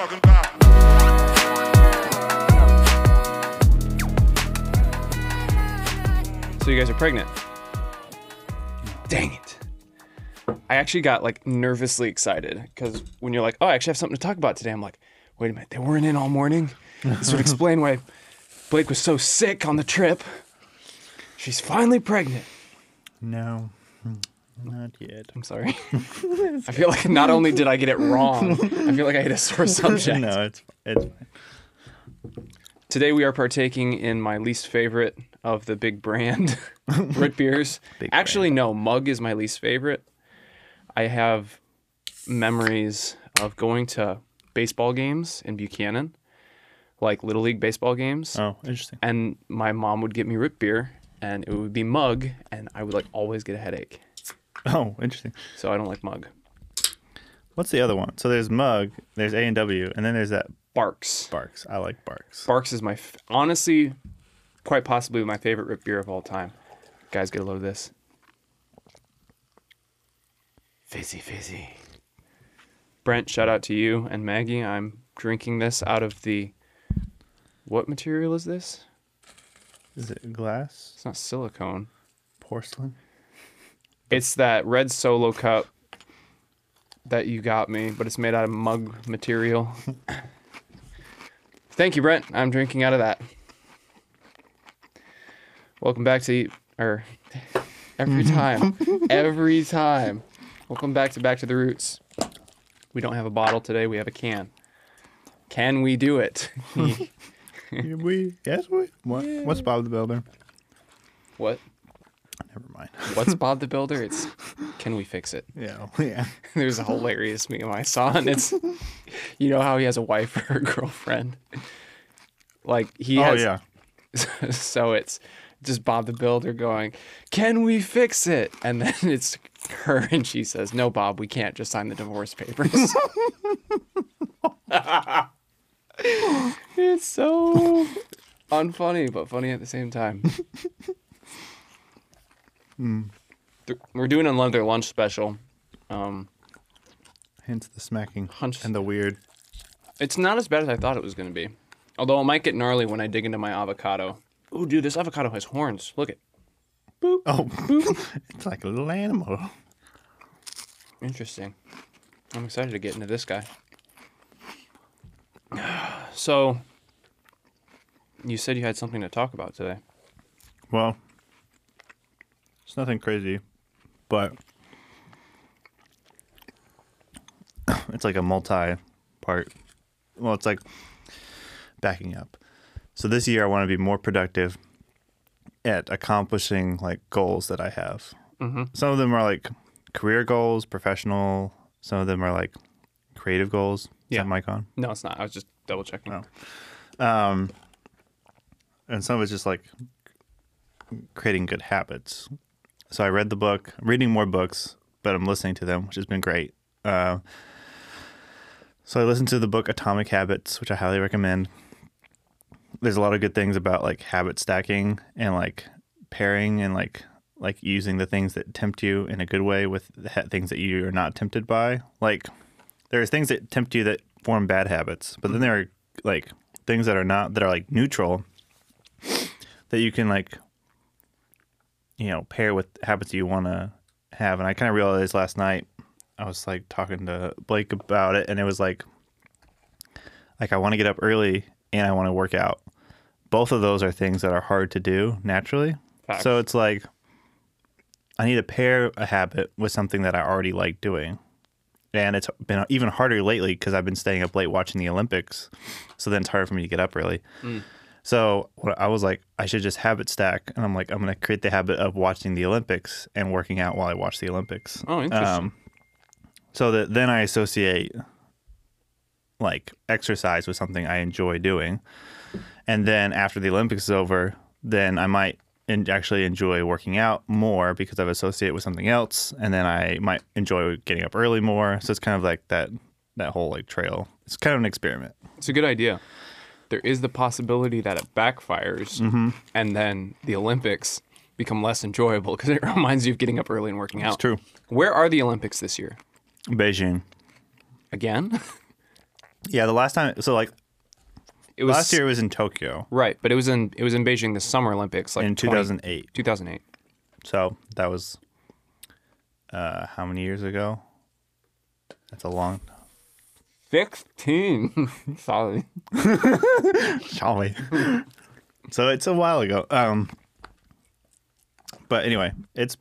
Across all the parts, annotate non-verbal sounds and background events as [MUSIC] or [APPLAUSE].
talking about. So you guys are pregnant. Dang it. I actually got like nervously excited because when you're like, oh, I actually have something to talk about today, I'm like, wait a minute, they weren't in all morning. This would explain why Blake was so sick on the trip. She's finally pregnant. No, not yet. I'm sorry. [LAUGHS] I feel like not only did I get it wrong, I feel like I hit a sore [LAUGHS] subject. no, it's it's fine. Today we are partaking in my least favorite of the big brand [LAUGHS] root beers. Big Actually, no, Mug is my least favorite. I have memories of going to baseball games in Buchanan, like little league baseball games, Oh, interesting. and my mom would get me root beer, and it would be Mug, and I would like always get a headache. [LAUGHS] Oh, interesting. So I don't like Mug. What's the other one? So there's Mug, there's A and W, and then there's that Barq's. Barq's. I like Barq's. Barq's is my f- honestly, quite possibly my favorite root beer of all time. Guys, get a load of this. Fizzy, fizzy. Brent, shout out to you and Maggie. I'm drinking this out of the. What material is this? Is it glass? It's not silicone. Porcelain? It's that red solo cup that you got me, but it's made out of mug material. [LAUGHS] Thank you, Brent. I'm drinking out of that. Welcome back to or er, every mm-hmm. time, [LAUGHS] every time. Welcome back to Back to the Roots. We don't have a bottle today. We have a can. Can we do it? [LAUGHS] Yeah, we yes we what? What's Bob the Builder? what? Never mind. [LAUGHS] What's Bob the Builder? [LAUGHS] It's can we fix it? Yeah, [LAUGHS] yeah. There's a hilarious meme I saw, and it's you know how he has a wife or a girlfriend. Like he Oh has, yeah. so it's just Bob the Builder going, "Can we fix it?" And then it's her, and she says, "No, Bob, we can't. Just sign the divorce papers." it's so unfunny, but funny at the same time. Th- We're doing another lunch special. Um, Hence the smacking Hunch- and the weird. It's not as bad as I thought it was going to be. Although it might get gnarly when I dig into my avocado. Ooh, dude, this avocado has horns. Look it. Boop. Oh, [LAUGHS] boop. it's like a little animal. Interesting. I'm excited to get into this guy. [SIGHS] So, you said you had something to talk about today. Well, it's nothing crazy, but [COUGHS] it's like a multi-part. Well, it's like backing up. So this year, I want to be more productive at accomplishing like goals that I have. Mm-hmm. Some of them are like career goals, professional. Some of them are like creative goals. Is Yeah. mic on? No, it's not. I was just double checking. Oh. Um, and some of it's just like creating good habits. So I read the book, I'm reading more books, but I'm listening to them, which has been great. Uh, so I listened to the book Atomic Habits, which I highly recommend. There's a lot of good things about like habit stacking and like pairing and like like using the things that tempt you in a good way with the things that you are not tempted by. Like there's things that tempt you that form bad habits, but then there are like things that are not that are like neutral that you can like you know pair with habits you want to have. And I kind of realized last night I was like talking to Blake about it, and it was like like I want to get up early and I want to work out. Both of those are things that are hard to do naturally. Facts. So it's like I need to pair a habit with something that I already like doing. And it's been even harder lately because I've been staying up late watching the Olympics. So then it's harder for me to get up early. Mm. So I was like, I should just habit stack. And I'm like, I'm going to create the habit of watching the Olympics and working out while I watch the Olympics. Oh, interesting. Um, so that then I associate like exercise with something I enjoy doing. And then after the Olympics is over, then I might actually enjoy working out more because I've associated with something else. And then I might enjoy getting up early more. So it's kind of like that that whole like trail. It's kind of an experiment. It's a good idea. There is the possibility that it backfires Mm-hmm. and then the Olympics become less enjoyable because it [LAUGHS] reminds you of getting up early and working out. It's true. Where are the Olympics this year? Beijing. Again? [LAUGHS] Yeah, the last time. So like It was last year it was in Tokyo right, but it was in it was in Beijing the Summer Olympics like in 20 2008. 2008. So that was uh how many years ago? That's a long. 16. [LAUGHS] Sorry. Sorry. [LAUGHS] so it's a while ago. Um, but anyway, it's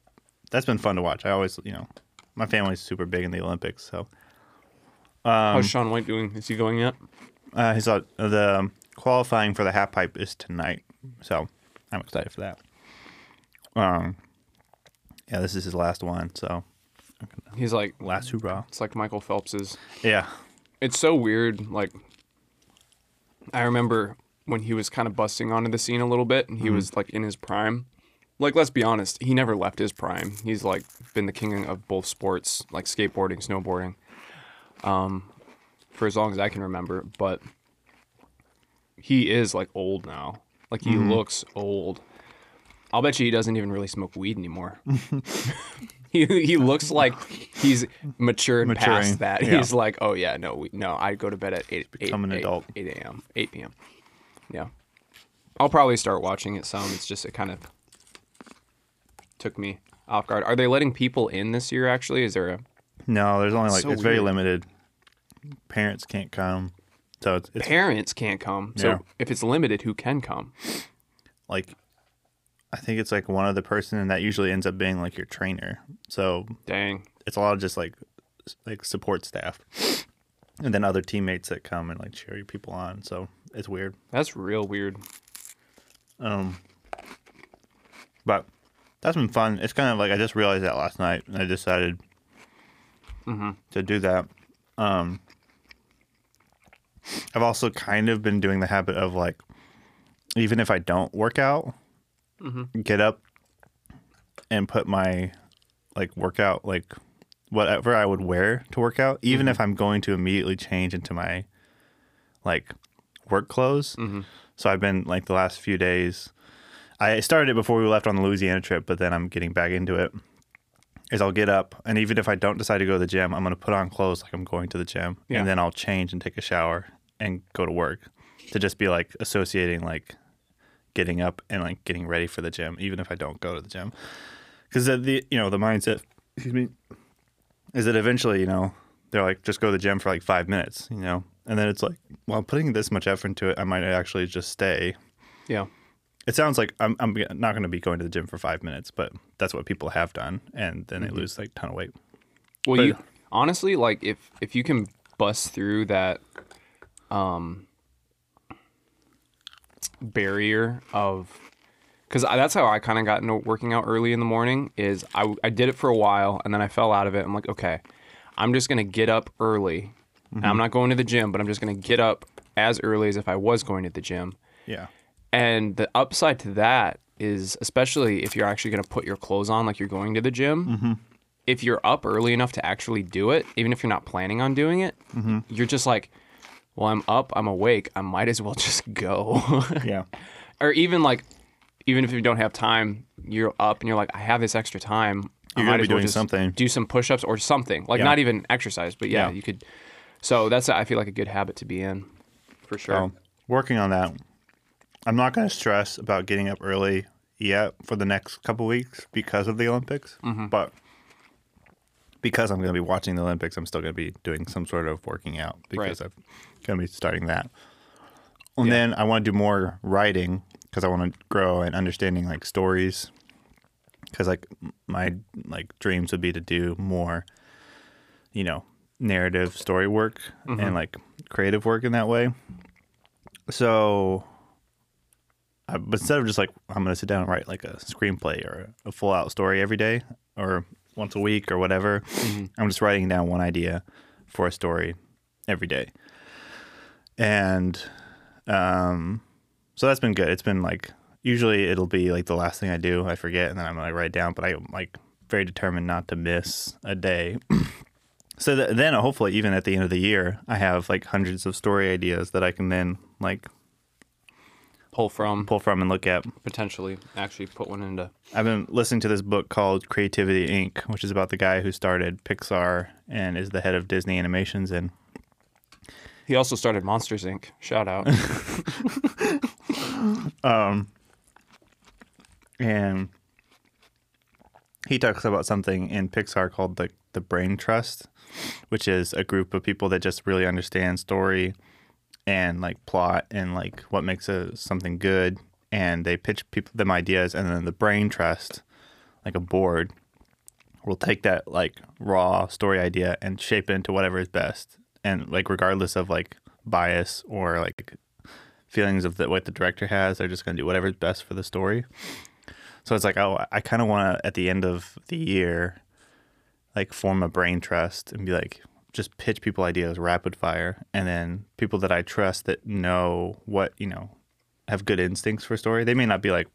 that's been fun to watch. I always, you know, my family's super big in the Olympics, so How's Shaun White doing? Is he going yet? uh, he's uh, the um, qualifying for the half pipe is tonight, so I'm excited for that. Um, yeah, this is his last one, so He's like last hoorah. it's like Michael Phelps's. Yeah, It's so weird. Like I remember when he was kind of busting onto the scene a little bit, and he was like in his prime. Like let's be honest, he never left his prime. He's like been the king of both sports, like skateboarding, snowboarding, um, for as long as I can remember. But he is like old now. Like he looks old. I'll bet you he doesn't even really smoke weed anymore. [LAUGHS] [LAUGHS] he he looks [LAUGHS] like he's matured Maturing, past that. yeah. He's like, oh yeah, no, we, no, I go to bed at eight. become an eight- adult. Eight a.m. Eight p.m. Yeah, I'll probably start watching it some. It's just it kind of took me off guard. Are they letting people in this year? Actually, is there a no, there's only like So it's very limited. Parents can't come, so it's, it's parents can't come? So Yeah. if it's limited, who can come? like I think it's like one other person, and that usually ends up being like your trainer. So Dang, it's a lot of just like like support staff, [SNIFFS] and then other teammates that come and like cheer you people on. So it's weird. that's real weird. Um, but that's been fun. It's kind of like I just realized that last night, and I decided to do that. Um, I've also kind of been doing the habit of like, even if I don't work out, Mm-hmm. get up and put my like workout like whatever I would wear to work out, even mm-hmm. if I'm going to immediately change into my like work clothes. Mm-hmm. So I've been like the last few days. I started it before we left on the Louisiana trip, but then I'm getting back into it. Is I'll get up and even if I don't decide to go to the gym, I'm gonna put on clothes like I'm going to the gym, Yeah. and then I'll change and take a shower and go to work to just be like associating like getting up and like getting ready for the gym, even if I don't go to the gym. Because the you know the mindset, excuse me, is that eventually you know they're like just go to the gym for like five minutes, you know, and then it's like well I'm putting this much effort into it, I might actually just stay. Yeah, It sounds like I'm I'm not going to be going to the gym for five minutes, but that's what people have done, and then they lose like a ton of weight. Well, But- you honestly like if if you can bust through that um barrier of because that's how I kind of got into working out early in the morning. Is I I did it for a while and then I fell out of it. I'm like, okay, I'm just gonna get up early. And I'm mm-hmm. not going to the gym, but I'm just gonna get up as early as if I was going to the gym. Yeah, And the upside to that is, especially if you're actually going to put your clothes on like you're going to the gym, mm-hmm. if you're up early enough to actually do it, even if you're not planning on doing it, mm-hmm. you're just like, well, I'm up, I'm awake, I might as well [LAUGHS] just go. yeah, [LAUGHS] or even like, even if you don't have time, you're up and you're like, I have this extra time. I You're might gonna be as well doing something. Do some push ups or something. Like, Yeah. not even exercise, but yeah, Yeah. you could. So that's, I feel like, a good habit to be in for sure. So working on that. I'm not going to stress about getting up early yet for the next couple weeks because of the Olympics, mm-hmm. but because I'm going to be watching the Olympics, I'm still going to be doing some sort of working out because Right. I'm going to be starting that. And Yeah. then I want to do more writing because I want to grow and understanding like stories. Because like my like dreams would be to do more, you know, narrative story work and mm-hmm. like creative work in that way. So, I, but instead of just like I'm going to sit down and write like a screenplay or a full out story every day or once a week or whatever, I'm just writing down one idea for a story every day. And um, so that's been good. It's been like usually it'll be like the last thing I do, I forget, and then I'm gonna write down. But I'm like very determined not to miss a day. [CLEARS THROAT] so th- then hopefully even at the end of the year, I have like hundreds of story ideas that I can then like Pull from, pull from and look at. potentially actually put one into. I've been listening to this book called Creativity Inc., which is about the guy who started Pixar and is the head of Disney Animations, and He also started Monsters Inc. Shout out. [LAUGHS] Um, and he talks about something in Pixar called the the Brain Trust, which is a group of people that just really understand story and like plot and like what makes a something good, and they pitch people them ideas, and then the Brain Trust, like a board, will take that like raw story idea and shape it into whatever is best, and like regardless of like bias or like feelings of the, what the director has, they're just going to do whatever's best for the story. So it's like, oh, I kind of want to at the end of the year, like form a brain trust and be like, just pitch people ideas rapid fire, and then people that I trust that know what you know, have good instincts for story. They may not be like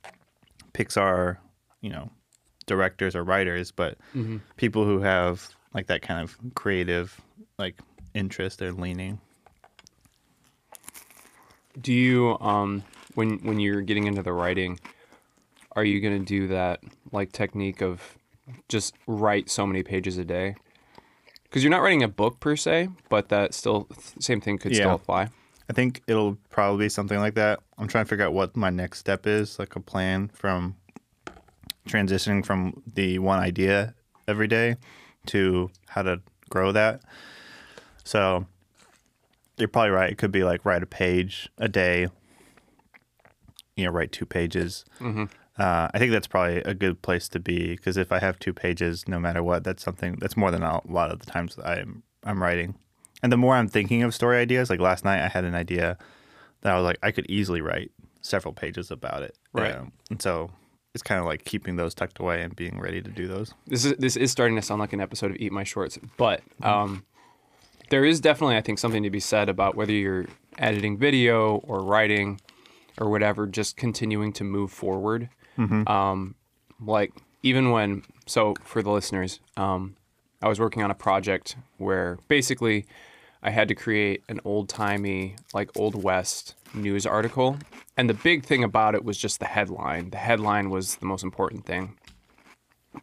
Pixar, you know, directors or writers, but people who have like that kind of creative like interest or leaning. Do you um when when you're getting into the writing, are you gonna do that like technique of just write so many pages a day? Because you're not writing a book per se, but that still same thing could Yeah. still apply. I think it'll probably be something like that. I'm trying to figure out what my next step is, like a plan from transitioning from the one idea every day to how to grow that. So you're probably right. It could be like write a page a day, you know, write two pages. Mm-hmm. Uh, I think that's probably a good place to be because if I have two pages, no matter what, that's something that's more than a lot of the times I'm I'm writing. And the more I'm thinking of story ideas, like last night, I had an idea that I was like, I could easily write several pages about it. Right. Um, and so it's kind of like keeping those tucked away and being ready to do those. This is this is starting to sound like an episode of Eat My Shorts, but um, there is definitely I think something to be said about whether you're editing video or writing or whatever, just continuing to move forward. Um, like even when so for the listeners, um, I was working on a project where basically I had to create an old timey like old west news article, and the big thing about it was just the headline. The headline was the most important thing.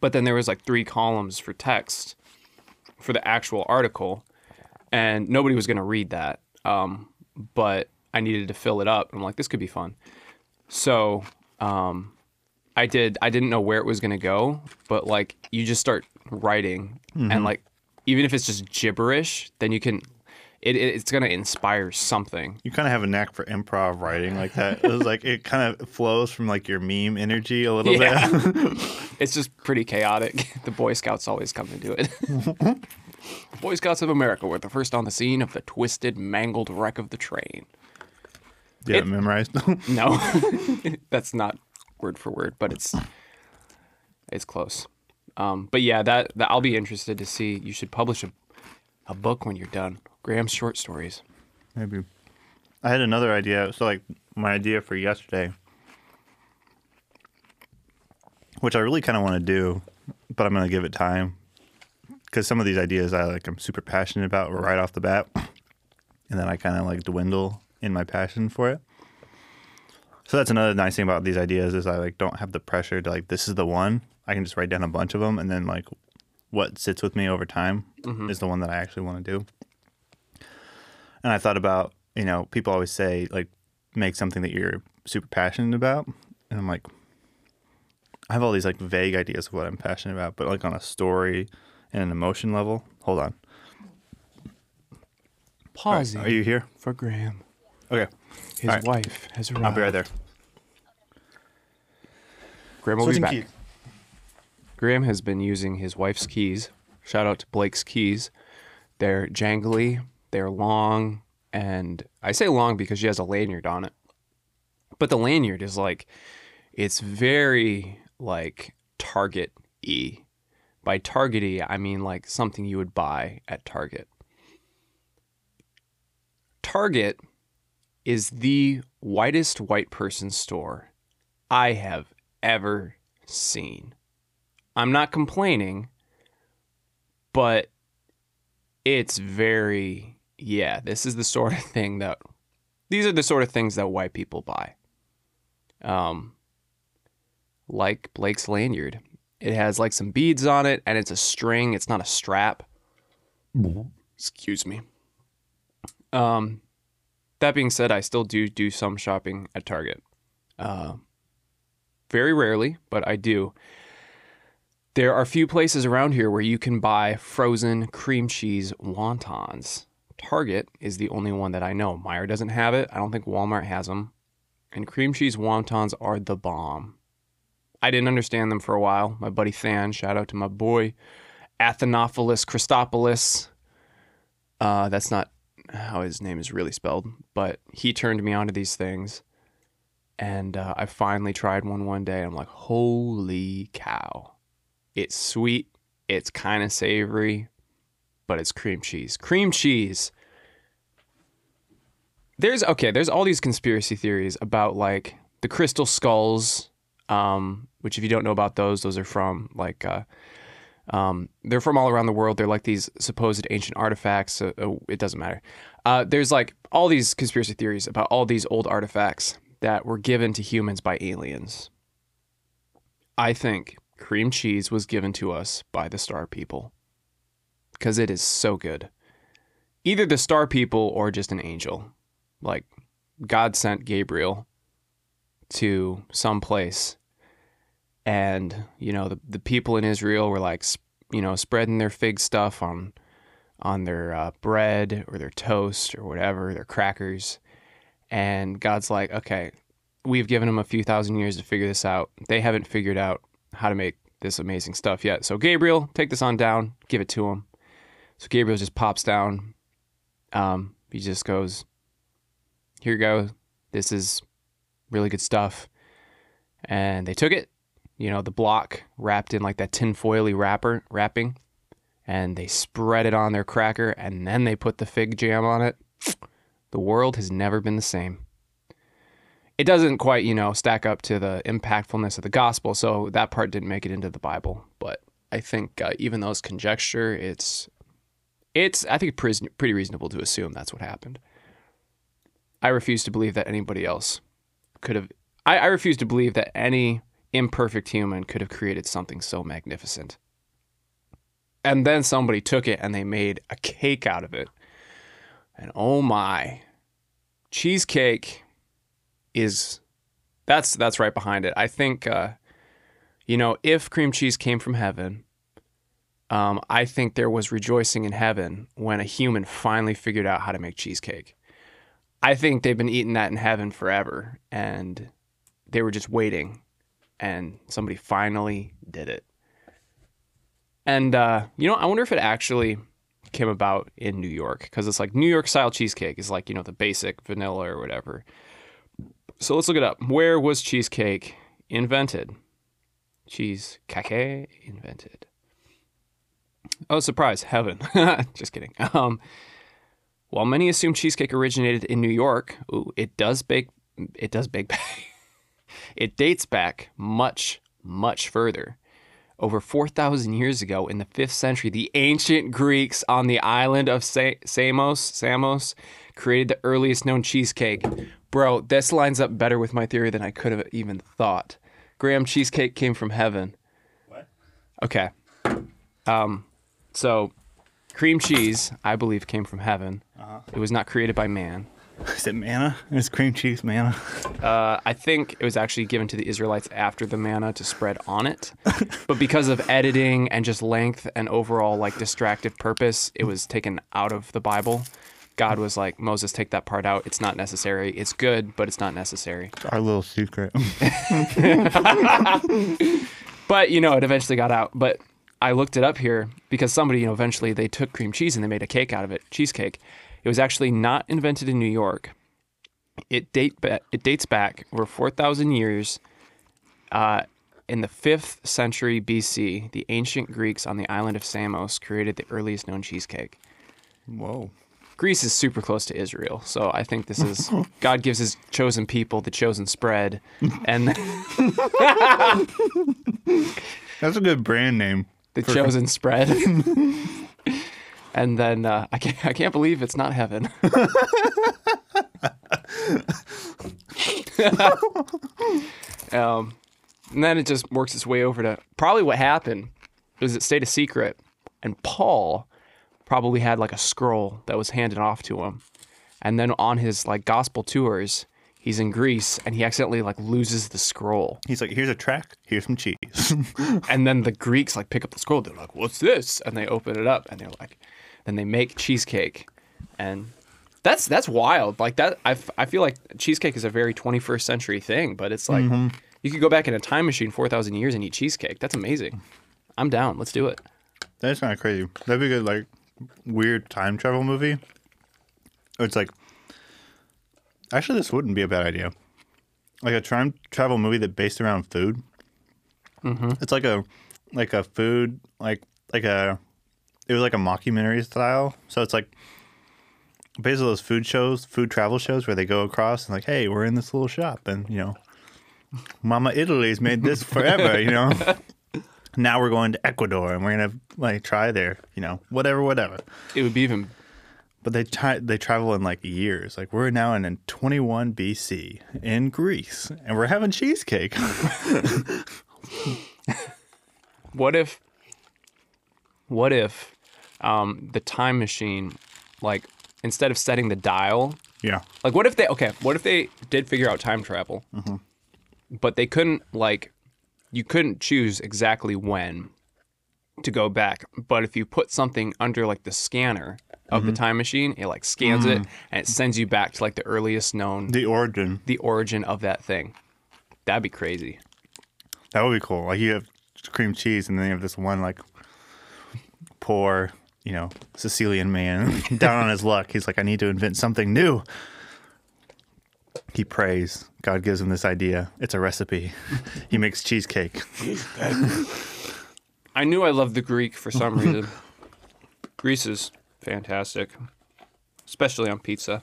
But then there was like three columns for text for the actual article and nobody was going to read that. Um, but i needed to fill it up. I'm like this could be fun. So um, i did i didn't know where it was going to go but like you just start writing and mm-hmm. like even if it's just gibberish then you can it, it, it's going to inspire something You kind of have a knack for improv writing like that. It was like it kind of flows from like your meme energy a little Yeah. bit. [LAUGHS] it's just pretty chaotic. The Boy Scouts always come to do it. [LAUGHS] Boy Scouts of America were the first on the scene of the twisted, mangled wreck of the train. yeah, memorized. [LAUGHS] No, that's not word for word, but it's it's close. Um, but yeah, that, that I'll be interested to see. You should publish a a book when you're done. Graham's short stories. Maybe. I had another idea. So, like, my idea for yesterday, which I really kind of want to do, but I'm going to give it time because some of these ideas I like, I'm super passionate about right off the bat, and then I kind of like dwindle in my passion for it. So that's another nice thing about these ideas is I like don't have the pressure to like this is the one. I can just write down a bunch of them, and then like what sits with me over time mm-hmm. is the one that I actually want to do. And I thought about, you know, people always say like make something that you're super passionate about. And I'm like I have all these like vague ideas of what I'm passionate about, but like on a story and an emotion level. Hold on. Pausing Are you here? for Graham. Okay. His right. wife has arrived. I'll be right there. Graham will be back. keys. Graham has been using his wife's keys. Shout out to Blake's keys. They're jangly, they're long, and I say long because she has a lanyard on it. But the lanyard is like, it's very like Target E. By Target E, I mean like something you would buy at Target. Target is the whitest white person store I have ever seen. I'm not complaining, but it's very yeah, this is the sort of thing that these are the sort of things that white people buy. Um like Blake's lanyard. It has like some beads on it and it's a string, it's not a strap. Excuse me. Um, that being said, I still do do some shopping at Target. Uh, very rarely, but I do. There are few places around here where you can buy frozen cream cheese wontons. Target is the only one that I know. Meijer doesn't have it. I don't think Walmart has them. And cream cheese wontons are the bomb. I didn't understand them for a while. My buddy Than, shout out to my boy Athenophilus Christopoulos. Uh, that's not how his name is really spelled, but he turned me onto these things. And uh, I finally tried one one day. I'm like, holy cow. It's sweet, it's kind of savory, but it's cream cheese. Cream cheese. There's okay, there's all these conspiracy theories about like the crystal skulls, um, which if you don't know about those, those are from like uh, um, they're from all around the world. They're like these supposed ancient artifacts. Uh, it doesn't matter. Uh, there's like all these conspiracy theories about all these old artifacts that were given to humans by aliens. I think cream cheese was given to us by the Star People because it is so good. Either the Star People or just an angel. Like God sent Gabriel to some place and you know the the people in Israel were like you know spreading their fig stuff on on their uh, bread or their toast or whatever their crackers and God's like okay we've given them a few thousand years to figure this out. They haven't figured out how to make this amazing stuff yet. So Gabriel take this on down give it to him so Gabriel just pops down. Um, he just goes here you go. This is really good stuff. And they took it you know, the block wrapped in like that tinfoily wrapper wrapping, and they spread it on their cracker, and then they put the fig jam on it. The world has never been the same. It doesn't quite, you know, stack up to the impactfulness of the gospel, so that part didn't make it into the Bible. But I think uh, even though it's conjecture, it's it's I think pretty reasonable to assume that's what happened. I refuse to believe that anybody else could have. I, I refuse to believe that any imperfect human could have created something so magnificent. And then somebody took it and they made a cake out of it. And oh my, cheesecake is that's that's right behind it. I think uh, you know if cream cheese came from heaven, um, I think there was rejoicing in heaven when a human finally figured out how to make cheesecake. I think they've been eating that in heaven forever, and they were just waiting and somebody finally did it. And uh, you know, I wonder if it actually came about in New York because it's like New York style cheesecake is like you know the basic vanilla or whatever. So let's look it up. Where was cheesecake invented? Cheesecake invented. Oh, surprise! Heaven. [LAUGHS] Just kidding. Um, while many assume cheesecake originated in New York, ooh, it does bake. It does bake. [LAUGHS] It dates back much, much further. Over 4,000 years ago, in the 5th century, the ancient Greeks on the island of Sa- Samos, Samos created the earliest known cheesecake. Bro, this lines up better with my theory than I could have even thought. Graham, cheesecake came from heaven. What? Okay. Um, so, cream cheese, I believe, came from heaven. It was not created by man. [LAUGHS] Is it manna? It's cream cheese manna. Uh, I think it was actually given to the Israelites after the manna to spread on it, [LAUGHS] but because of editing and just length and overall like distractive purpose, it was taken out of the Bible. God was like, Moses, take that part out. It's not necessary. It's good, but it's not necessary. Our little secret. [LAUGHS] But you know, it eventually got out. But I looked it up here because somebody, you know, eventually they took cream cheese and they made a cake out of it, cheesecake. It was actually not invented in New York. It date ba- it dates back over four thousand years. Uh, in the fifth century BC, the ancient Greeks on the island of Samos created the earliest known cheesecake. Whoa. Greece is super close to Israel, so I think this is [LAUGHS] God gives His chosen people the chosen spread, and [LAUGHS] That's a good brand name. the chosen [LAUGHS] spread. And then uh, I can't I can't believe it's not heaven. [LAUGHS] um, and then it just works its way over to probably what happened was it stayed a secret, and Paul probably had like a scroll that was handed off to him, and then on his like gospel tours, he's in Greece and he accidentally like loses the scroll. He's like, here's a track, here's some cheese. [LAUGHS] And then the Greeks like pick up the scroll. They're like, "What's this?" And they open it up, and they're like, then they make cheesecake, and that's that's wild. Like that, I, f- I feel like cheesecake is a very 21st century thing, but it's like you could go back in a time machine 4,000 years and eat cheesecake. That's amazing. I'm down. Let's do it. That's kind of crazy. That'd be a good, like, weird time travel movie. It's like, actually, this wouldn't be a bad idea. Like a time travel movie that based around food. Mm-hmm. It's like a, like a food, like like a, it was like a mockumentary style. So it's like, basically those food shows, food travel shows where they go across and like, hey, we're in this little shop and you know, Mama Italy's made this [LAUGHS] forever, you know. now we're going to Ecuador and we're gonna like try there, you know, whatever, whatever. It would be even. But they try, they travel in like years. Like we're now in 21 BC in Greece, and we're having cheesecake. [LAUGHS] What if? What if, um, the time machine, like instead of setting the dial, yeah, Like, what if they okay? What if they did figure out time travel, mm-hmm. but they couldn't like, you couldn't choose exactly when to go back. But if you put something under like the scanner of the mm-hmm. time machine, it like scans it mm. and it sends you back to like the earliest known the origin the origin of that thing. That'd be crazy. that would be cool. Like you have cream cheese, and then you have this one like poor, you know, Sicilian man [LAUGHS] down on his luck. He's like, I need to invent something new. He prays. God gives him this idea. It's a recipe. [LAUGHS] he makes cheesecake. [LAUGHS] I knew I loved the Greek for some reason. Greece is fantastic, especially on pizza.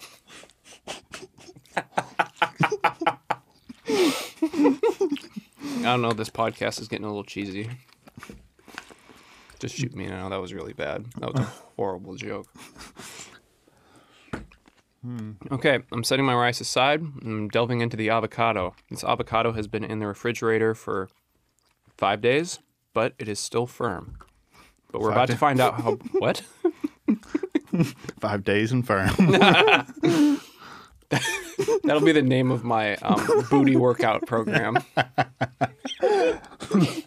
I don't know. This podcast is getting a little cheesy. Just shoot me now. That was really bad. That was a [LAUGHS] horrible joke. Okay, I'm setting my rice aside. I'm delving into the avocado. This avocado has been in the refrigerator for five days, but it is still firm. But we're Five about to days. find out how. [LAUGHS] What? [LAUGHS] Five days and firm. That'll be the name of my um, booty workout program.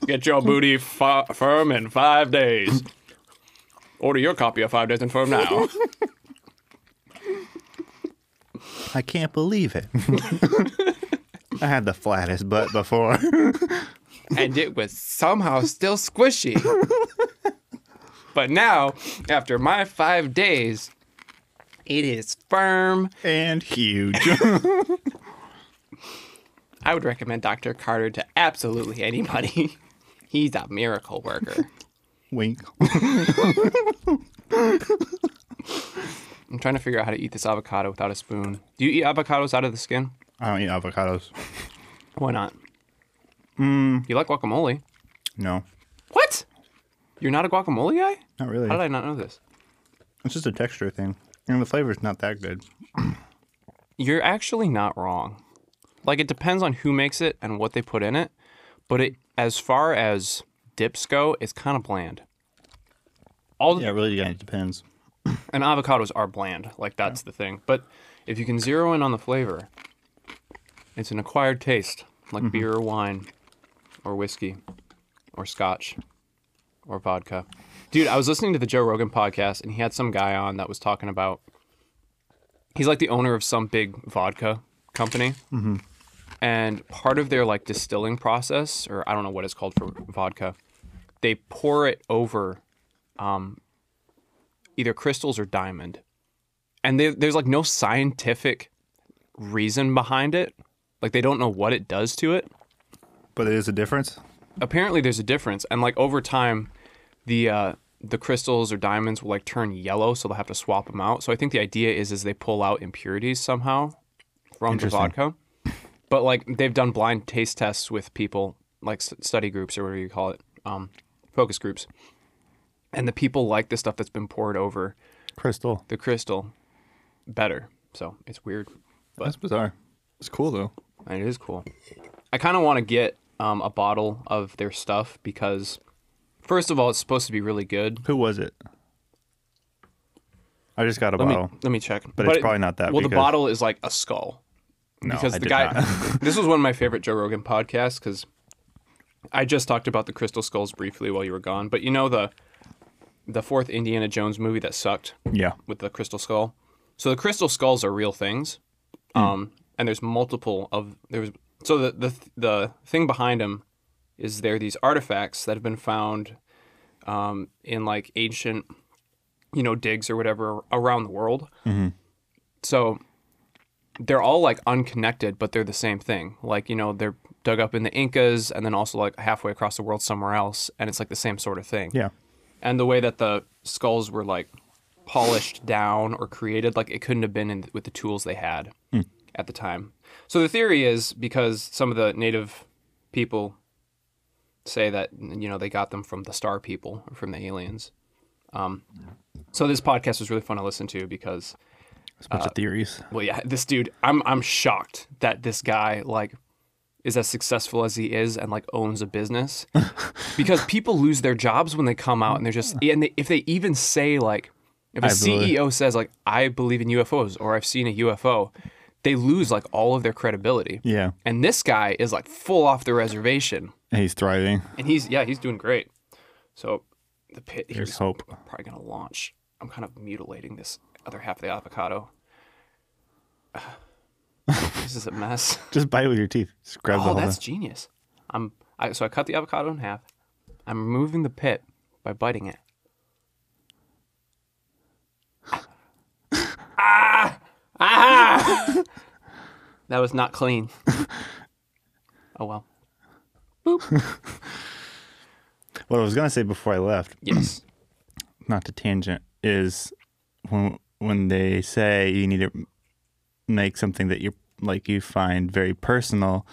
Get your booty fi- firm in five days. Order your copy of Five Days and Firm now. [LAUGHS] I can't believe it. [LAUGHS] I had the flattest butt before. [LAUGHS] and it was somehow still squishy. but now, after my five days, it is firm. and huge. I would recommend Dr. Carter to absolutely anybody. He's a miracle worker. [LAUGHS] Wink. I'm trying to figure out how to eat this avocado without a spoon. Do you eat avocados out of the skin? I don't eat avocados. Why not? Mm. You like guacamole? No, What? You're not a guacamole guy? not really. How did I not know this? It's just a texture thing. And the flavor's not that good. [CLEARS THROAT] You're actually not wrong. Like it depends on who makes it and what they put in it, but it as far as dips go, it's kind of bland. All Yeah, really yeah, it depends. [CLEARS THROAT] and avocados are bland, like that's the thing. But if you can zero in on the flavor, it's an acquired taste, like mm-hmm. beer or wine, or whiskey, or scotch, or vodka. Dude, I was listening to the Joe Rogan podcast, and he had some guy on that was talking about. He's like the owner of some big vodka company, mm-hmm. And part of their like distilling process, or I don't know what it's called for vodka, they pour it over either crystals or diamond. And there, there's like no scientific reason behind it. Like they don't know what it does to it. But it is a difference. Apparently there's a difference. And like over time, the uh, the crystals or diamonds will like turn yellow, so they'll have to swap them out. So I think the idea is is they pull out impurities somehow from the vodka. But like they've done blind taste tests with people, like study groups or whatever you call it, um, focus groups. And the people like the stuff that's been poured over Crystal. the crystal better. So it's weird. That's bizarre. It's cool though. And it is cool. I kind of want to get um, a bottle of their stuff because, first of all, it's supposed to be really good. Who was it? I just got a Let me bottle. let me check. But it's it- probably not that Well, the bottle is like a skull. No, because I the guy. [LAUGHS] this was one of my favorite Joe Rogan podcasts because I just talked about the crystal skulls briefly while you were gone. But you know the the fourth Indiana Jones movie that sucked yeah. with the crystal skull. So the crystal skulls are real things, um, and there's multiple of there's so the the the thing behind them is there these artifacts that have been found um, in like ancient you know digs or whatever around the world. So they're all like unconnected, but they're the same thing. Like you know they're dug up in the Incas and then also like halfway across the world somewhere else, and it's like the same sort of thing Yeah. and the way that the skulls were like polished down or created like it couldn't have been in, with the tools they had at the time so the theory is because some of the native people say that you know they got them from the star people or from the aliens um, so this podcast was really fun to listen to because A bunch of uh, theories. well yeah this dude i'm i'm shocked that this guy like is as successful as he is and like owns a business [LAUGHS] because people lose their jobs when they come out and they're just and they, if they even say like if a I believe- CEO says like I believe in UFOs or I've seen a UFO they lose like all of their credibility Yeah. and this guy is like full off the reservation And he's thriving. and he's yeah he's doing great so the pit here's hope. probably gonna launch I'm kind of mutilating this other half of the avocado [LAUGHS] this is a mess Just bite it with your teeth. Just grab the Oh, whole that's thing. genius. I'm I, so I cut the avocado in half. I'm removing the pit by biting it. [LAUGHS] ah! Ah! that was not clean. [LAUGHS] oh well. Boop. What I was gonna say before I left, Yes. [CLEARS THROAT] not to tangent, is when when they say you need to make something that you like you find very personal.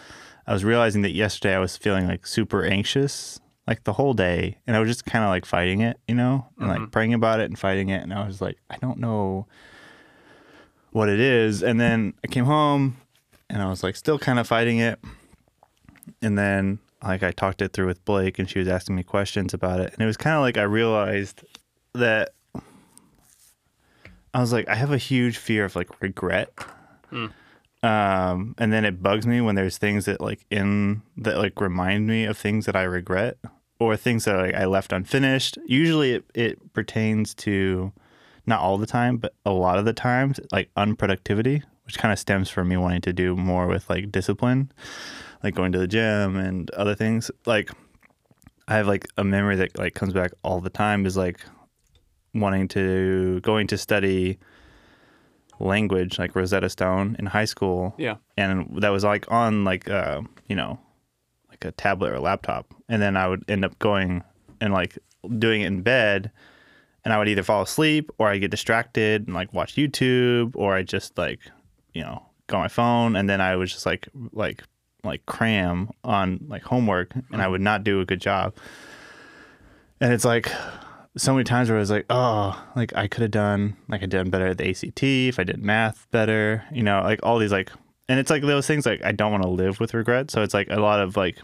I was realizing that yesterday I was feeling like super anxious like the whole day, and I was just kind of like fighting it, you know, and like mm-hmm. praying about it and fighting it, and I was like, I don't know what it is, and then I came home, and I was like still kind of fighting it, and then like I talked it through with Blake, and she was asking me questions about it, and it was kind of like I realized that I was like, I have a huge fear of like regret. Um, and then it bugs me when there's things that like in that like remind me of things that I regret or things that like, I left unfinished. Usually it, it pertains to not all the time, but a lot of the times like unproductivity, which kind of stems from me wanting to do more with like discipline, like going to the gym and other things. Like I have like a memory that like comes back all the time is like wanting to going to study language like Rosetta Stone in high school. Yeah. And that was like on like uh, you know, like a tablet or a laptop. And then I would end up going and like doing it in bed and I would either fall asleep or I'd get distracted and like watch YouTube or I just like, you know, go on my phone and then I was just like like like cram on like homework and I would not do a good job. And it's like so many times where I was like, oh, like I could have done like I done better at the ACT if I did math better, you know, like all these like, and it's like those things like I don't want to live with regret. So it's like a lot of like,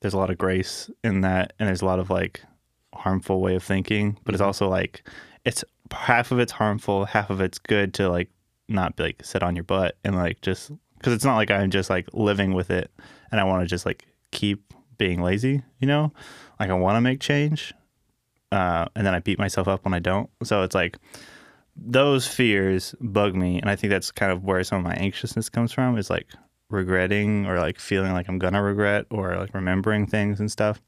there's a lot of grace in that, and there's a lot of like harmful way of thinking, but it's mm-hmm. also like it's half of it's harmful, half of it's good to like not be like sit on your butt and like just because it's not like I'm just like living with it and I want to just like keep being lazy, you know, like I want to make change, uh, and then I beat myself up when I don't. So it's like those fears bug me, and I think that's kind of where some of my anxiousness comes from. Is like regretting or like feeling like I'm gonna regret or like remembering things and stuff.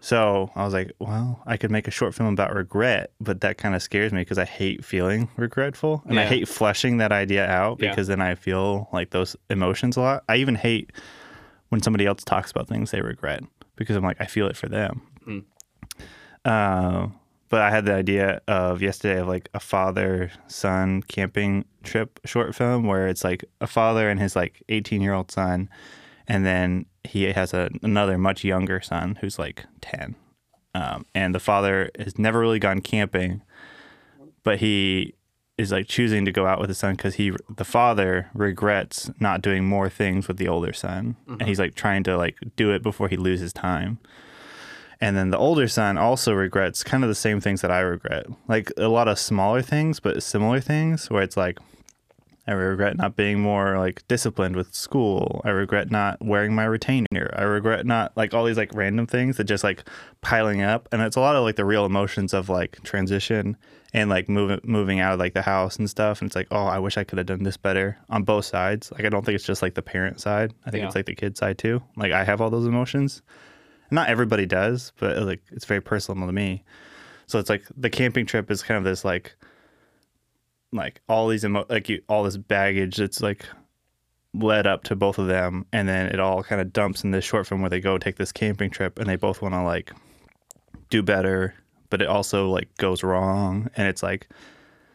So I was like, well, I could make a short film about regret, but that kind of scares me because I hate feeling regretful and I hate fleshing that idea out Yeah. because then I feel like those emotions a lot. I even hate when somebody else talks about things they regret because I'm like, I feel it for them. Uh, but I had the idea of yesterday of like a father son camping trip short film where it's like a father and his like 18 year old son, and then he has a, another much younger son who's like 10. Um, and the father has never really gone camping, but he is like choosing to go out with his son because he the father regrets not doing more things with the older son and he's like trying to like do it before he loses time And then the older son also regrets kind of the same things that I regret. Like a lot of smaller things, but similar things where it's like, I regret not being more like disciplined with school. I regret not wearing my retainer. I regret not like all these like random things that just like piling up. And it's a lot of like the real emotions of like transition and like moving moving out of like the house and stuff. And it's like, oh, I wish I could have done this better on both sides. Like I don't think it's just like the parent side. I think Yeah. it's like the kid side too. Like I have all those emotions. Not everybody does, but uh, like it's very personal to me. So it's like the camping trip is kind of this like like all these emo- like you, all this baggage that's like led up to both of them and then it all kind of dumps in this short film where they go take this camping trip and they both want to like do better but it also like goes wrong and it's like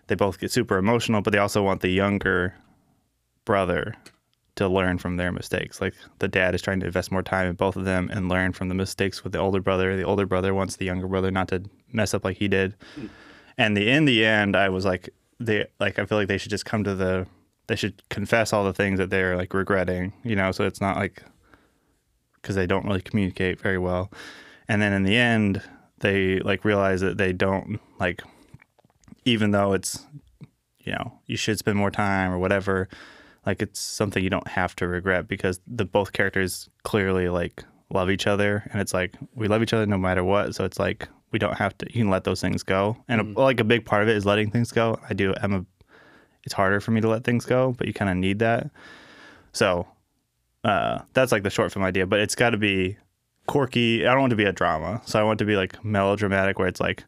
they both get super emotional but they also want the younger brother to learn from their mistakes. Like the dad is trying to invest more time in both of them and learn from the mistakes with the older brother. The older brother wants the younger brother not to mess up like he did. Hmm. And the in the end i was like they like i feel like they should just come to the they should confess all the things that they're like regretting you know? So it's not like because they don't really communicate very well. And then in the end they like realize that they don't like even though it's you know you should spend more time or whatever like it's something you don't have to regret because the both characters clearly like love each other and it's like we love each other no matter what so it's like we don't have to you can let those things go. And a, like a big part of it is letting things go. I do i'm a it's harder for me to let things go but you kind of need that. So uh that's like the short film idea but it's got to be quirky. I don't want it to be a drama so i want it to be like melodramatic where it's like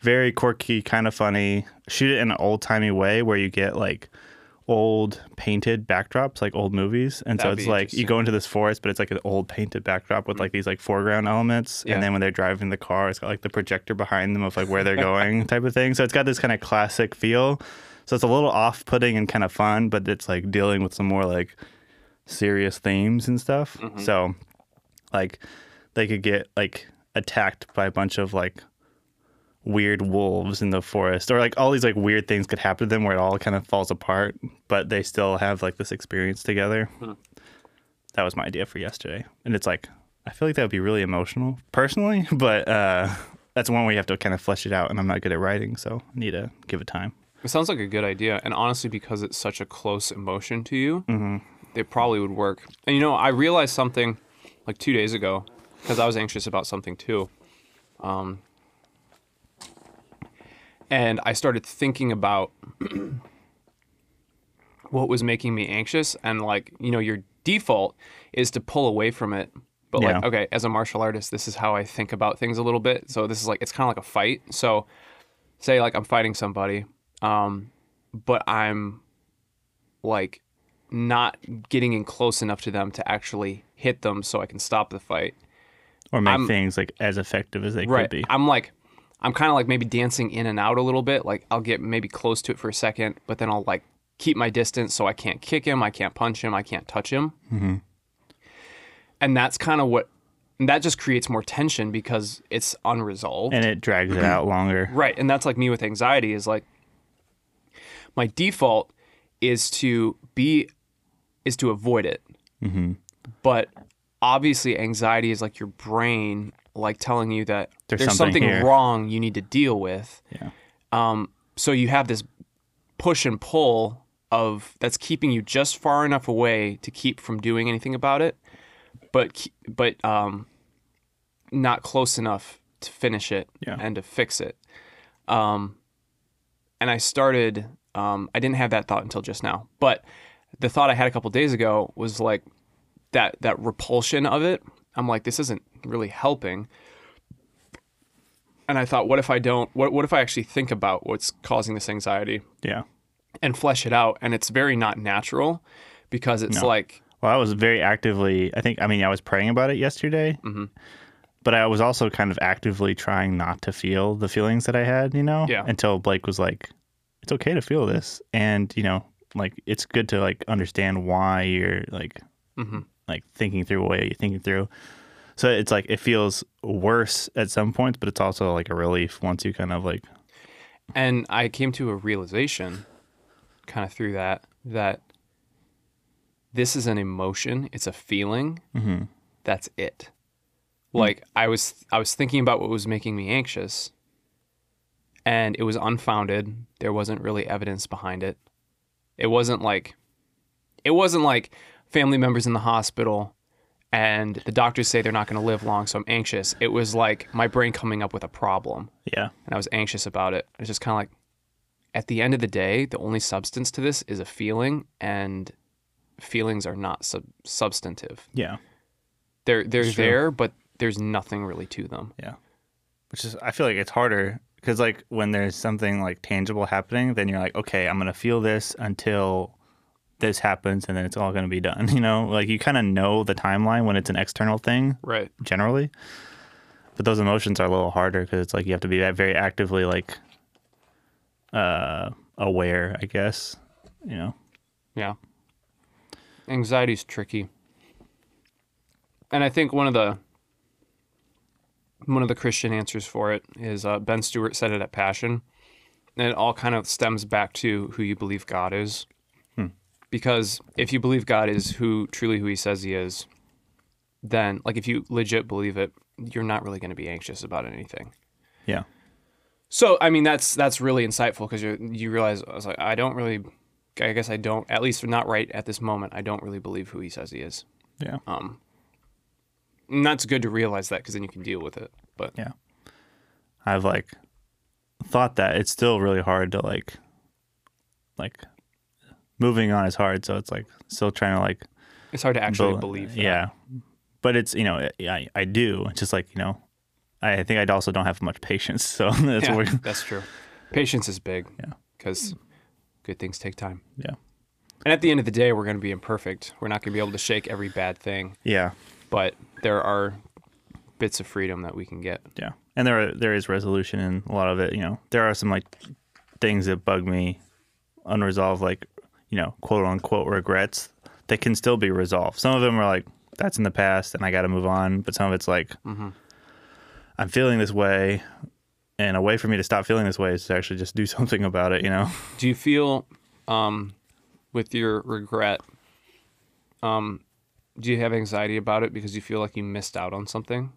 very quirky kind of funny. Shoot it in an old-timey way where you get like old painted backdrops like old movies. And so That'd it's like you go into this forest but it's like an old painted backdrop with like mm. these like foreground elements. Yeah. and then when they're driving the car it's got like the projector behind them of like where they're going [LAUGHS] type of thing. So it's got this kind of classic feel. So it's a little off-putting and kind of fun but it's like dealing with some more like serious themes and stuff. Mm-hmm. So like they could get like attacked by a bunch of like weird wolves in the forest or like all these like weird things could happen to them where it all kind of falls apart but they still have like this experience together. That was my idea for yesterday. And it's like i feel like that would be really emotional personally [LAUGHS] but uh that's one where you have to kind of flesh it out and i'm not good at writing so i need to give it time. It sounds like a good idea, and honestly, because it's such a close emotion to you, it probably would work. And you know, I realized something like two days ago because I was anxious about something too, um, and I started thinking about what was making me anxious, and like you know, your default is to pull away from it. But like, okay, as a martial artist, this is how I think about things a little bit. So this is like it's kind of like a fight. So say like I'm fighting somebody, um, but I'm like not getting in close enough to them to actually hit them so I can stop the fight. or make I'm- things like as effective as they Right. could be I'm like I'm kind of like maybe dancing in and out a little bit. Like I'll get maybe close to it for a second, but then I'll like keep my distance so I can't kick him, I can't punch him, I can't touch him. Mm-hmm. And that's kind of what that just creates more tension because it's unresolved. and it drags it [CLEARS THROAT] out longer Right. And that's like me with anxiety is like my default is to be is to avoid it. Mm-hmm. But obviously anxiety is like your brain like telling you that There's there's, something something, wrong you need to deal with. yeah Um so you have this push and pull of that's keeping you just far enough away to keep from doing anything about it, but but um, not close enough to finish it Yeah. and to fix it. Um, and I started. Um, I didn't have that thought until just now, but the thought I had a couple days ago was like that that repulsion of it. I'm like, this isn't really helping. And I thought, what if I don't? What what if I actually think about what's causing this anxiety yeah and flesh it out? And it's very not natural because it's like Well, I was very actively. I think. I mean, I was praying about it yesterday, Mm-hmm. but I was also kind of actively trying not to feel the feelings that I had. You know, Yeah. Until Blake was like, "It's okay to feel this," and you know, like it's good to like understand why you're like, Mm-hmm. like thinking through what you're thinking through. So it's like it feels worse at some points, but it's also like a relief once you kind of like, And I came to a realization kind of through that that this is an emotion, it's a feeling. Mm-hmm. That's it. Hmm. Like I was I was thinking about what was making me anxious and it was unfounded. There wasn't really evidence behind it. It wasn't like it wasn't like family members in the hospital and the doctors say they're not going to live long so I'm anxious. It was like my brain coming up with a problem Yeah. and I was anxious about it. It's just kind of like at the end of the day, the only substance to this is a feeling and feelings are not sub- substantive. Yeah. They're they're there, but there's nothing really to them. Yeah. Which is, I feel like it's harder because, like, when there's something like tangible happening, then you're like, okay, I'm going to feel this until this happens and then it's all going to be done. [LAUGHS] You know, like you kind of know the timeline when it's an external thing Right. generally. But those emotions are a little harder because it's like you have to be very actively, like, uh, aware, I guess. You know? Yeah. Anxiety's tricky. And I think one of the one of the Christian answers for it is uh, Ben Stuart said it at Passion. And it all kind of stems back to who you believe God is. Because if you believe God is who truly who he says he is, then like if you legit believe it, you're not really going to be anxious about anything. Yeah. So I mean that's that's really insightful because you you realize I was like I don't really I guess I don't at least not right at this moment I don't really believe who he says he is. Yeah. Um, and that's good to realize that because then you can deal with it. But Yeah. I've like thought that it's still really hard to like like moving on is hard, so it's like still trying to like it's hard to actually build- believe. That. Yeah. But it's, you know, I I do. It's just like, you know, I think I also don't have much patience, [LAUGHS] so that's Yeah, [LAUGHS] that's true. Patience is big. Yeah. Because good things take time. yeah. And at the end of the day, we're going to be imperfect. We're not going to be able to shake every bad thing, Yeah. but there are bits of freedom that we can get. Yeah. And there are, there is resolution in a lot of it, you know. There are some like things that bug me unresolved like, you know, quote unquote regrets that can still be resolved. Some of them are like that's in the past and I got to move on, but some of it's like I'm feeling this way and a way for me to stop feeling this way is to actually just do [LAUGHS] something about it, you know. Do you feel, um, with your regret, um, do you have anxiety about it because you feel like you missed out on something?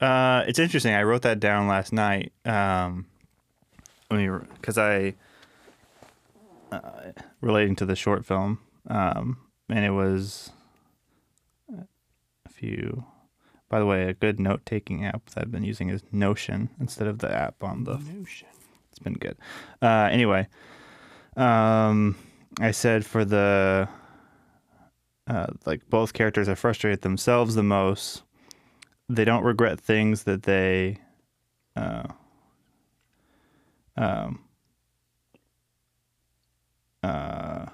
Uh, it's interesting. I wrote that down last night. Um, I mean, because I uh, relating to the short film, um, and it was a few. By the way, a good note taking app that I've been using is Notion instead of the app on the. Notion. It's been good. Uh, anyway, um, I said for the uh, like both characters are frustrated themselves the most. They don't regret things that they uh, um, uh,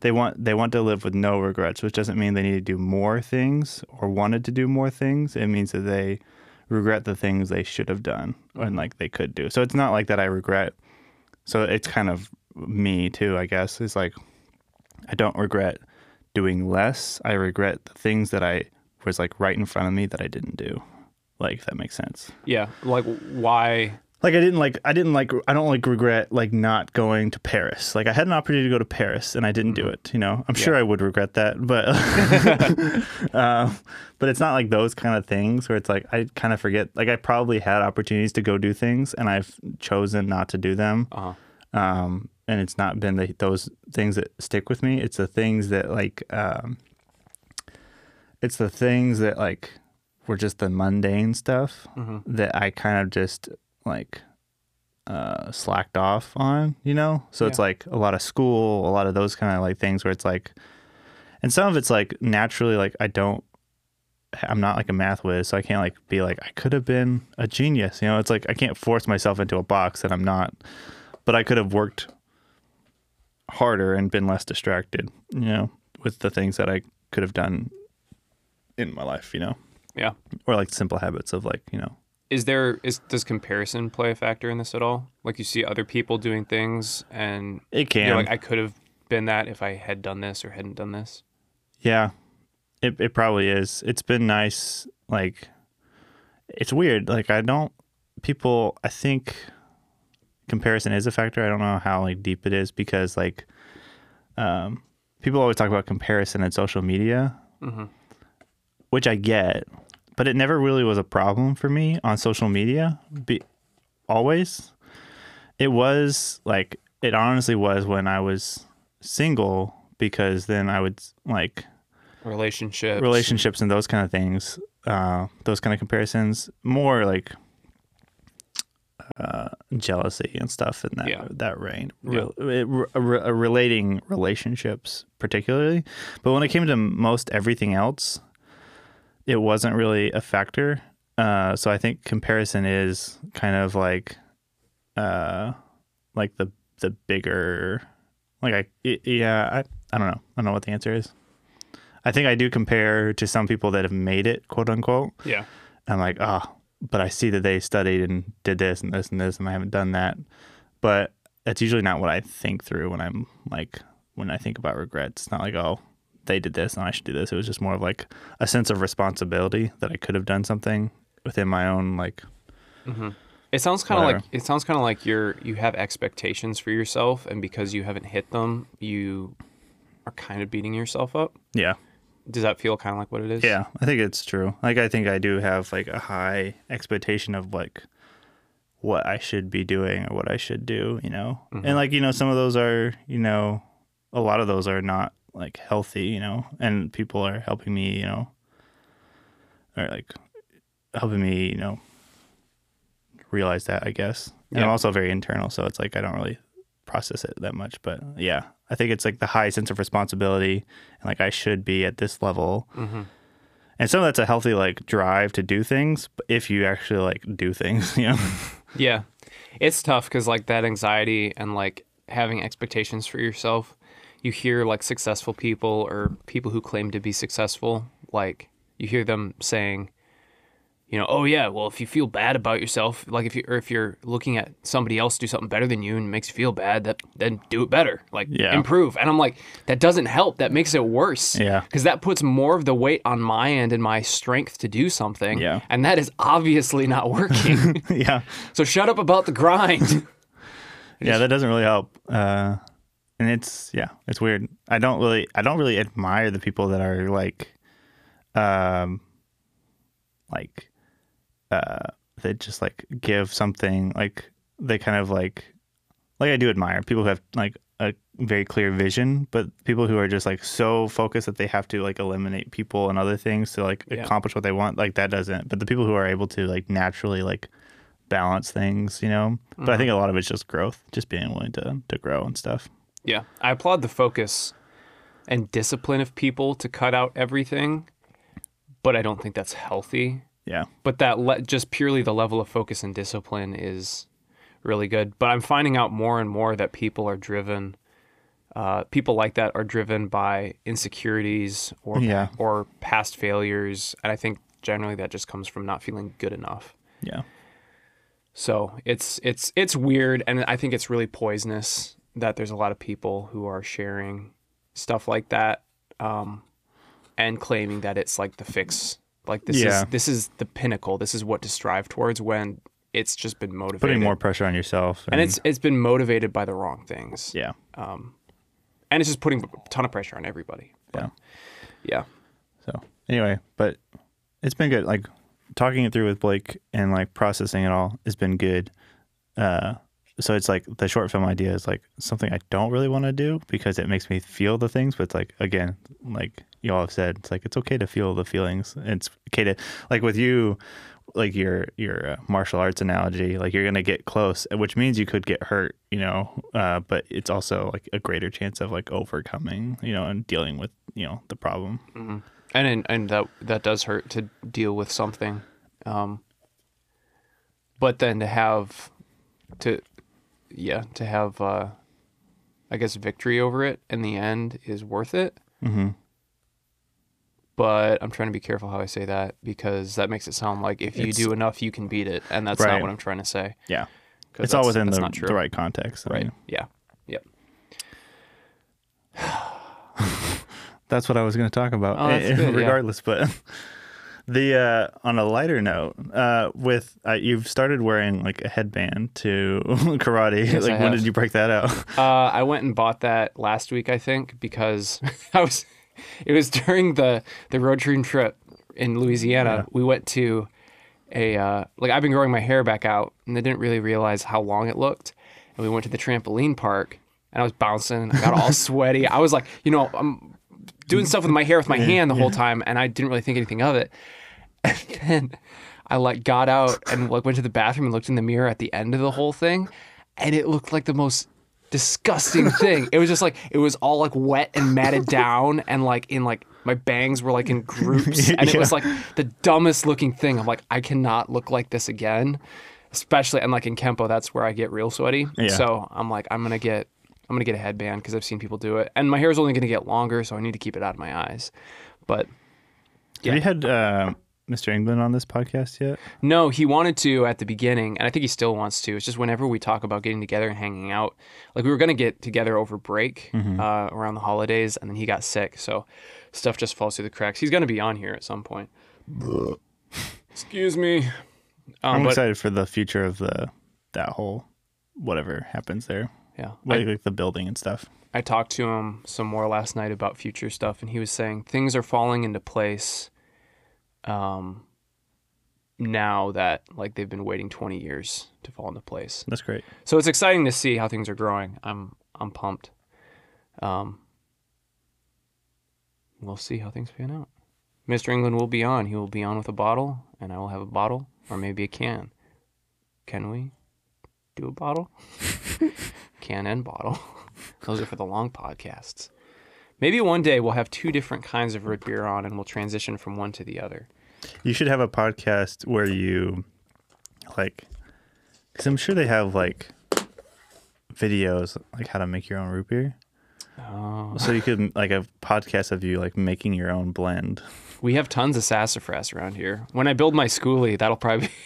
they want they want to live with no regrets, which doesn't mean they need to do more things or wanted to do more things. It means that they regret the things they should have done and like they could do. So it's not like that I regret. So it's kind of me too, I guess. It's like I don't regret doing less. I regret the things that I was like right in front of me that I didn't do. Like that makes sense. Yeah. Like, why? Like I didn't like I didn't like I don't like regret like not going to Paris. Like I had an opportunity to go to Paris and I didn't do it. You know, I'm sure I would regret that, but uh, [LAUGHS] [LAUGHS] but it's not like those kind of things where it's like I kind of forget. Like I probably had opportunities to go do things and I've chosen not to do them. Uh-huh. Um, and it's not been the, those things that stick with me. It's the things that like um, it's the things that like were just the mundane stuff that I kind of just like uh, slacked off on, you know? So it's like a lot of school, a lot of those kind of like things where it's like, and some of it's like naturally, like I don't, I'm not like a math whiz, so I can't like be like, I could have been a genius, you know? It's like I can't force myself into a box that I'm not, but I could have worked harder and been less distracted, you know, with the things that I could have done in my life, you know? Yeah. Or like simple habits of like, you know, Is there is does comparison play a factor in this at all? Like you see other people doing things and it can. like, I could have been that if I had done this or hadn't done this. Yeah, it it probably is. It's been nice. Like, it's weird. Like, I don't. People, I think comparison is a factor. I don't know how like deep it is because like, um, people always talk about comparison in social media, which I get. But it never really was a problem for me on social media. Be, always, it was like it honestly was when I was single because then I would like relationships. relationships and those kind of things, uh, those kind of comparisons, more like uh, jealousy and stuff in that Yeah. that reign, Re- it- re- re- relating relationships particularly. But when it came to most everything else, it wasn't really a factor. Uh, so I think comparison is kind of like, uh, like the the bigger, like I it- yeah I I don't know I don't know what the answer is. I think I do compare to some people that have made it, quote unquote. Yeah. I'm like, oh, but I see that they studied and did this and this and this, and I haven't done that. But that's usually not what I think through when I'm like, when I think about regrets. It's not like, oh, they did this and I should do this. It was just more of like a sense of responsibility that I could have done something within my own, like, mm-hmm. It sounds kind of like it sounds kind of like you're you have expectations for yourself, and because you haven't hit them, you are kind of beating yourself up. yeah. Does that feel kind of like what it is? Yeah, I think it's true. Like I think I do have like a high expectation of like what I should be doing or what I should do, you know. And mm-hmm. like, you know, some of those are, you know, a lot of those are not like healthy, you know, and people are helping me, you know, or like helping me, you know, realize that, I guess. And I'm also very internal, so it's like I don't really process it that much, but yeah, I think it's like the high sense of responsibility and like I should be at this level. Mm-hmm. And some of that's a healthy like drive to do things, but if you actually like do things, [LAUGHS] you know. Yeah. It's tough because like that anxiety and like having expectations for yourself, you hear like successful people or people who claim to be successful, like you hear them saying, you know, oh yeah, well if you feel bad about yourself, like if you or if you're looking at somebody else do something better than you and it makes you feel bad, that then do it better, like Yeah. improve. And I'm like, that doesn't help. That makes it worse. Yeah. because that puts more of the weight on my end and my strength to do something. Yeah. and that is obviously not working. [LAUGHS] yeah. So shut up about the grind. [LAUGHS] Yeah, that doesn't really help. Uh and it's yeah, it's weird. I don't really I don't really admire the people that are like um like uh that just like give something like they kind of like like I do admire people who have like a very clear vision, but people who are just like so focused that they have to like eliminate people and other things to like Yeah. accomplish what they want, like that doesn't. But the people who are able to like naturally like balance things, you know. But I think a lot of it's just growth, just being willing to to grow and stuff. Yeah, I applaud the focus and discipline of people to cut out everything, but I don't think that's healthy. Yeah. But that le- just purely the level of focus and discipline is really good. But I'm finding out more and more that people are driven. Uh, people like that are driven by insecurities or Yeah. or past failures, and I think generally that just comes from not feeling good enough. Yeah. So it's it's it's weird, and I think it's really poisonous that there's a lot of people who are sharing stuff like that, um, and claiming that it's like the fix. Like this Yeah. is this is the pinnacle. This is what to strive towards when it's just been motivated. Putting more pressure on yourself. and it's it's been motivated by the wrong things. yeah. and it's just putting a ton of pressure on everybody. Yeah. Yeah, So anyway, but it's been good. Like talking it through with Blake and like processing it all has been good. Uh, so it's like the short film idea is like something I don't really want to do because it makes me feel the things. But it's like again, like you all have said, it's like it's okay to feel the feelings. It's okay to like with you, like your your uh, martial arts analogy. Like you're gonna get close, which means you could get hurt. You know, uh, but it's also like a greater chance of like overcoming. You know, and dealing with you know the problem. and and, and that that does hurt to deal with something, um, but then to have to yeah to have uh, I guess victory over it in the end is worth it. Mm-hmm. But I'm trying to be careful how I say that because that makes it sound like if you It's- do enough, you can beat it, and that's Right. not what I'm trying to say. Yeah, It's all within the, the right context. I Right. mean, Yeah. Yep. [SIGHS] that's what I was going to talk about, Oh, eh, [LAUGHS] good, yeah. regardless. But [LAUGHS] the uh, on a lighter note, uh, with uh, you've started wearing like a headband to [LAUGHS] karate. Yes, like I when have. did you break that out? [LAUGHS] Uh, I went and bought that last week, I think, because [LAUGHS] I was. It was during the the road train trip in Louisiana, we went to a uh, like I've been growing my hair back out, and they didn't really realize how long it looked. And we went to the trampoline park, and I was bouncing, and I got all sweaty. I was like, you know, I'm doing stuff with my hair with my hand the whole time, and I didn't really think anything of it. And then I like got out and like went to the bathroom and looked in the mirror at the end of the whole thing, and it looked like the most disgusting [LAUGHS] thing. It was just like it was all like wet and matted down, and like in like my bangs were like in groups, [LAUGHS] and it was like the dumbest looking thing. I'm like, I cannot look like this again, especially and like in kempo, that's where I get real sweaty. Yeah. So I'm like, I'm gonna get. I'm gonna get a headband because I've seen people do it, and my hair is only gonna get longer, so I need to keep it out of my eyes. But yeah. We had uh, Mr. England on this podcast yet? No, he wanted to at the beginning, and I think he still wants to. It's just whenever we talk about getting together and hanging out, like we were going to get together over break uh, around the holidays, and then he got sick, so stuff just falls through the cracks. He's going to be on here at some point. Excuse me. Um, I'm but excited for the future of the that whole whatever happens there, yeah, like, I, like the building and stuff. I talked to him some more last night about future stuff, and he was saying things are falling into place. Um, now that like they've been waiting 20 years to fall into place. That's great. So it's exciting to see how things are growing. I'm I'm pumped. Um, we'll see how things pan out. Mr. England will be on. He will be on with a bottle, and I will have a bottle or maybe a can. Can we do a bottle? [LAUGHS] can and bottle. [LAUGHS] Those are for the long podcasts. Maybe one day we'll have two different kinds of root beer on, and we'll transition from one to the other. You should have a podcast where you like, because I'm sure they have like videos like how to make your own root beer. Oh. So you could like a podcast of you like making your own blend. We have tons of sassafras around here. When I build my schoolie, that'll probably. [LAUGHS]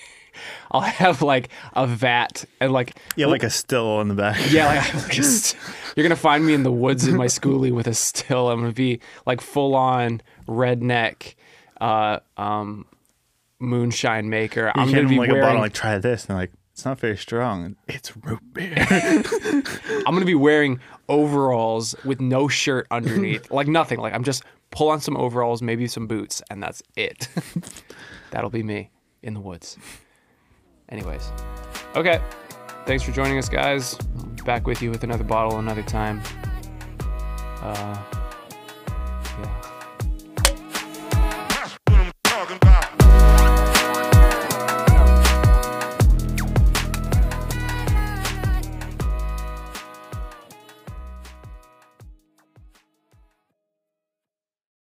I'll have like a vat and like Yeah, like a still in the back. yeah, like, [LAUGHS] like just you're gonna find me in the woods in my schoolie with a still. I'm gonna be like full on redneck, uh, um, moonshine maker. You I'm gonna be like a wearing bottle, like try this, and they're like it's not very strong. It's root beer. [LAUGHS] I'm gonna be wearing overalls with no shirt underneath, [LAUGHS] like nothing. Like I'm just pull on some overalls, maybe some boots, and that's it. That'll be me in the woods. Anyways, okay. Thanks for joining us, guys. Back with you with another bottle another time. Uh,